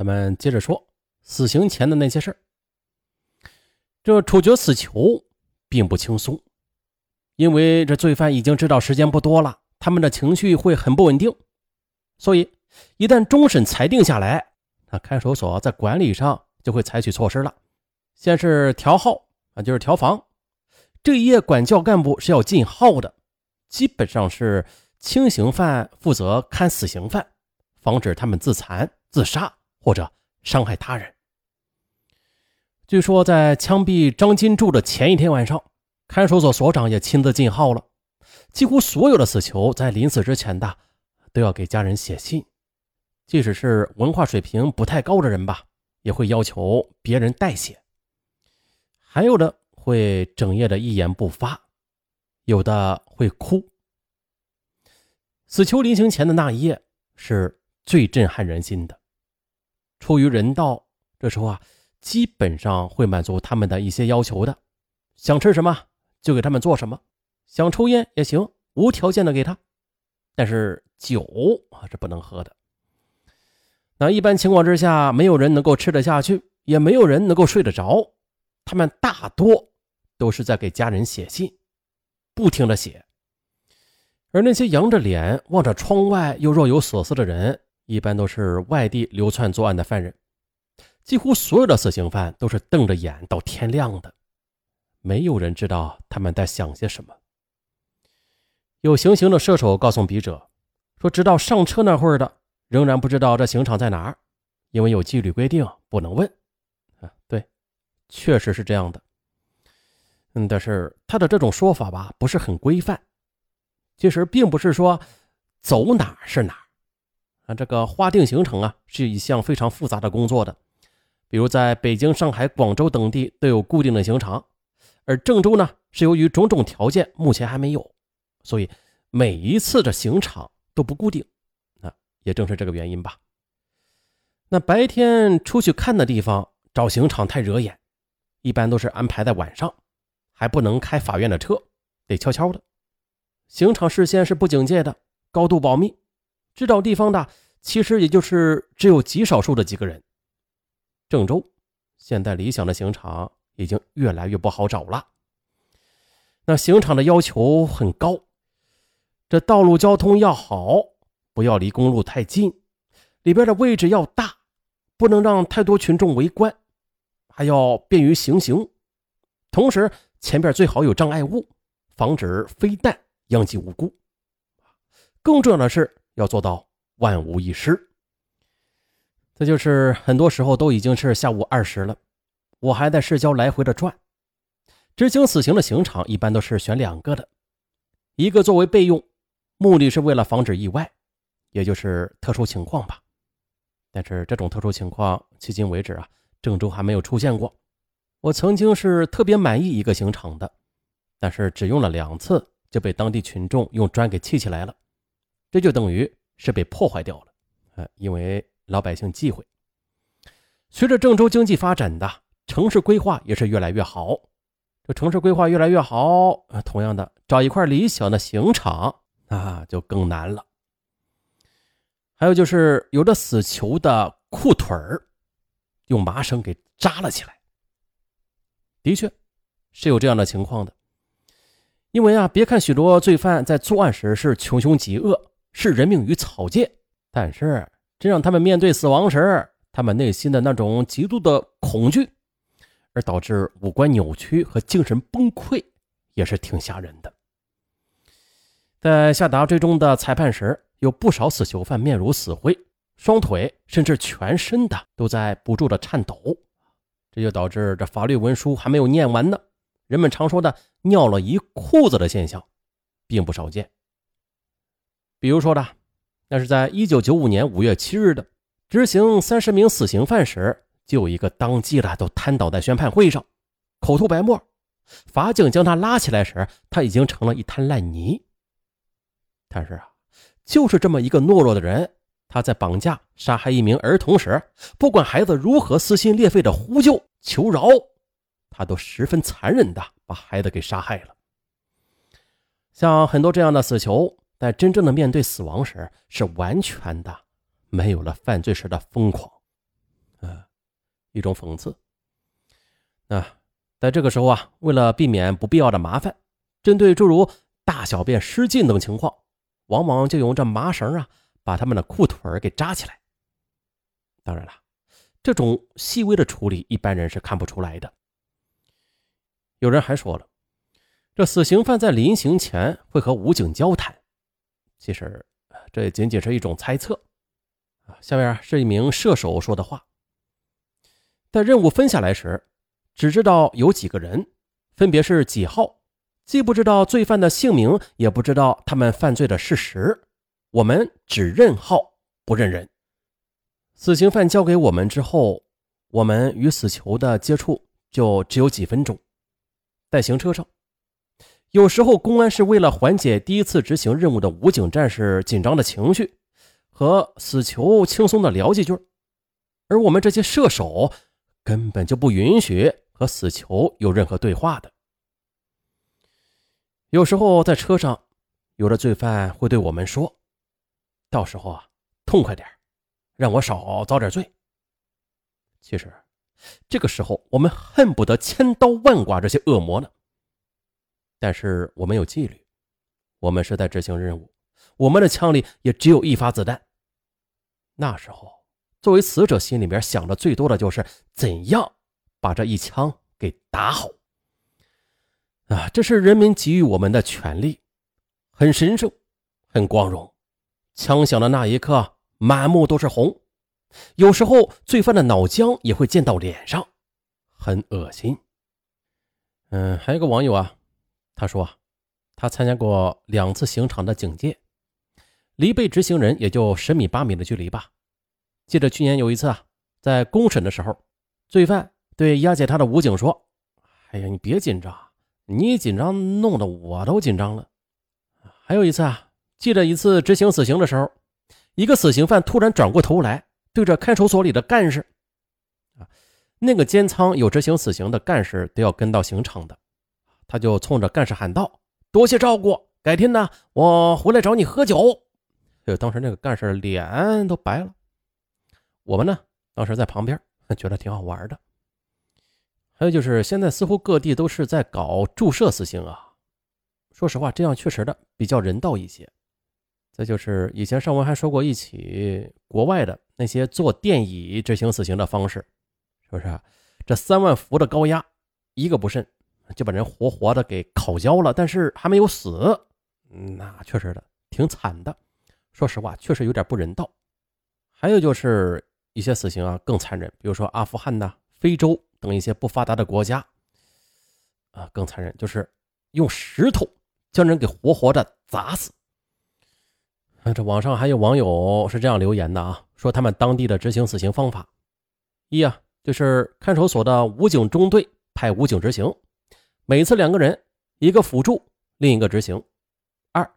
咱们接着说死刑前的那些事儿。这处决死囚并不轻松，因为这罪犯已经知道时间不多了，他们的情绪会很不稳定，所以一旦终审裁定下来，那看守所在管理上就会采取措施了。先是调号啊，就是调房，这一夜管教干部是要禁号的，基本上是轻刑犯负责看死刑犯，防止他们自残、自杀或者伤害他人。据说在枪毙张金柱的前一天晚上，看守所所长也亲自进号了。几乎所有的死囚在临死之前的都要给家人写信，即使是文化水平不太高的人吧，也会要求别人代写。还有的会整夜的一言不发，有的会哭。死囚临行前的那一夜是最震撼人心的。出于人道，这时候啊。基本上会满足他们的一些要求的，想吃什么就给他们做什么，想抽烟也行，无条件的给他。但是酒啊是不能喝的。那一般情况之下，没有人能够吃得下去，也没有人能够睡得着。他们大多都是在给家人写信，不停的写。而那些扬着脸望着窗外又若有所思的人，一般都是外地流窜作案的犯人。几乎所有的死刑犯都是瞪着眼到天亮的，没有人知道他们在想些什么。有行刑的射手告诉笔者，说直到上车那会儿的，仍然不知道这刑场在哪儿，因为有纪律规定不能问。啊，对，确实是这样的。嗯，但是他的这种说法吧，不是很规范。其实并不是说走哪是哪啊，这个划定行程啊，是一项非常复杂的工作的。比如在北京、上海、广州等地都有固定的刑场，而郑州呢是由于种种条件目前还没有，所以每一次的刑场都不固定。啊，也正是这个原因吧。那白天出去看的地方找刑场太惹眼，一般都是安排在晚上，还不能开法院的车，得悄悄的。刑场事先是不警戒的，高度保密，知道地方的其实也就是只有极少数的几个人。郑州现在理想的刑场已经越来越不好找了。那刑场的要求很高，这道路交通要好，不要离公路太近，里边的位置要大，不能让太多群众围观，还要便于行刑。同时，前边最好有障碍物，防止飞弹殃及无辜。更重要的是要做到万无一失。这就是很多时候都已经是下午二时了，我还在市郊来回的转。执行死刑的刑场一般都是选两个的，一个作为备用，目的是为了防止意外，也就是特殊情况吧。但是这种特殊情况迄今为止啊，郑州还没有出现过。我曾经是特别满意一个刑场的，但是只用了两次就被当地群众用砖给砌起来了，这就等于是被破坏掉了。呃，因为。老百姓忌讳。随着郑州经济发展的城市规划也是越来越好，这城市规划越来越好，同样的找一块理想的刑场啊就更难了。还有就是有的死囚的裤腿儿用麻绳给扎了起来，的确是有这样的情况的。因为啊，别看许多罪犯在作案时是穷凶极恶，视人命于草芥，但是。这让他们面对死亡时，他们内心的那种极度的恐惧，而导致五官扭曲和精神崩溃，也是挺吓人的。在下达最终的裁判时，有不少死囚犯面如死灰，双腿甚至全身的都在不住的颤抖，这就导致这法律文书还没有念完呢，人们常说的尿了一裤子的现象，并不少见。比如说的。那是在一九九五年五月七日的执行三十名死刑犯时，就有一个当机的都瘫倒在宣判会上，口吐白沫。法警将他拉起来时，他已经成了一滩烂泥。但是啊，就是这么一个懦弱的人，他在绑架杀害一名儿童时，不管孩子如何撕心裂肺的呼救求饶，他都十分残忍的把孩子给杀害了。像很多这样的死囚。在真正的面对死亡时，是完全的没有了犯罪时的疯狂。呃一种讽刺。那在这个时候啊，为了避免不必要的麻烦，针对诸如大小便失禁等情况，往往就用这麻绳啊，把他们的裤腿给扎起来。当然了，这种细微的处理，一般人是看不出来的。有人还说了，这死刑犯在临刑前会和武警交谈，其实这仅仅是一种猜测。啊，下面是一名射手说的话：在任务分下来时，只知道有几个人，分别是几号，既不知道罪犯的姓名，也不知道他们犯罪的事实，我们只认号不认人。死刑犯交给我们之后，我们与死囚的接触就只有几分钟。在行车上，有时候公安是为了缓解第一次执行任务的武警战士紧张的情绪，和死囚轻松的聊几句，而我们这些射手根本就不允许和死囚有任何对话的。有时候在车上，有的罪犯会对我们说：“到时候啊，痛快点，让我少遭点罪。”其实。这个时候，我们恨不得千刀万剐这些恶魔呢。但是我们有纪律，我们是在执行任务，我们的枪里也只有一发子弹。那时候，作为死者，心里面想的最多的就是怎样把这一枪给打好。啊，这是人民给予我们的权利，很神圣，很光荣。枪响的那一刻，满目都是红。有时候罪犯的脑浆也会溅到脸上，很恶心。嗯，还有个网友啊，他说他参加过两次刑场的警戒，离被执行人也就十米八米的距离吧。记得去年有一次啊，在公审的时候，罪犯对押解他的武警说：“哎呀，你别紧张，你一紧张弄得我都紧张了。”还有一次啊，记得一次执行死刑的时候，一个死刑犯突然转过头来。对着看守所里的干事，那个监仓有执行死刑的干事都要跟到刑场的，他就冲着干事喊道：“多谢照顾，改天呢，我回来找你喝酒。”就当时那个干事脸都白了。我们呢，当时在旁边，觉得挺好玩的。还有就是，现在似乎各地都是在搞注射死刑啊。说实话，这样确实的比较人道一些。再就是以前上文还说过一起国外的那些坐电椅执行死刑的方式，是不是？这三万伏的高压，一个不慎就把人活活的给烤焦了，但是还没有死，那确实的挺惨的。说实话，确实有点不人道。还有就是一些死刑啊更残忍，比如说阿富汗呐、非洲等一些不发达的国家啊更残忍，就是用石头将人给活活的砸死。这网上还有网友是这样留言的啊，说他们当地的执行死刑方法，一啊就是看守所的武警中队派武警执行，每次两个人，一个辅助，另一个执行；二，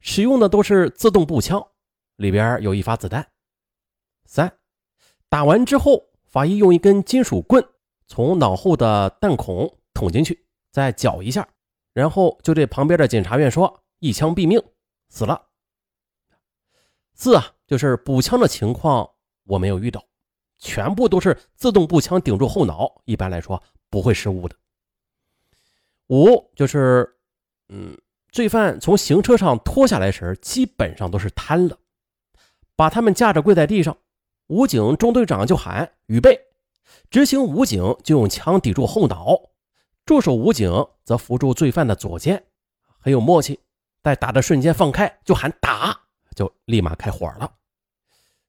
使用的都是自动步枪，里边有一发子弹；三，打完之后，法医用一根金属棍从脑后的弹孔捅进去，再绞一下，然后就对旁边的检察院说：“一枪毙命，死了。”四啊，就是补枪的情况我没有遇到，全部都是自动步枪顶住后脑，一般来说不会失误的。五就是，嗯，罪犯从行车上拖下来时，基本上都是瘫了，把他们架着跪在地上，武警中队长就喊预备，执行武警就用枪抵住后脑，助手武警则扶住罪犯的左肩，很有默契，在打的瞬间放开就喊打。就立马开火了。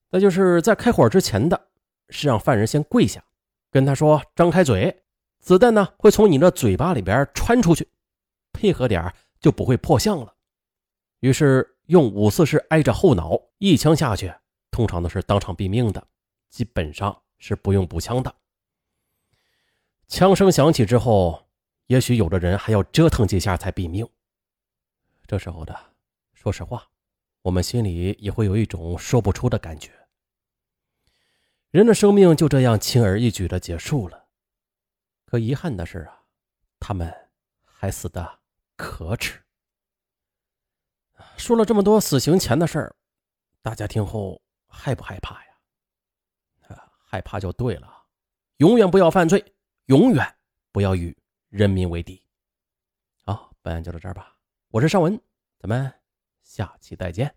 那就是在开火之前的，是让犯人先跪下，跟他说：“张开嘴，子弹呢会从你的嘴巴里边穿出去，配合点就不会破相了。”于是用五四式挨着后脑一枪下去，通常都是当场毙命的，基本上是不用补枪的。枪声响起之后，也许有的人还要折腾几下才毙命。这时候的，说实话。我们心里也会有一种说不出的感觉。人的生命就这样轻而易举的结束了，可遗憾的是啊，他们还死的可耻。说了这么多死刑前的事儿，大家听后害不害怕呀？啊，害怕就对了，永远不要犯罪，永远不要与人民为敌。好，本案就到这儿吧。我是尚文，咱们下期再见。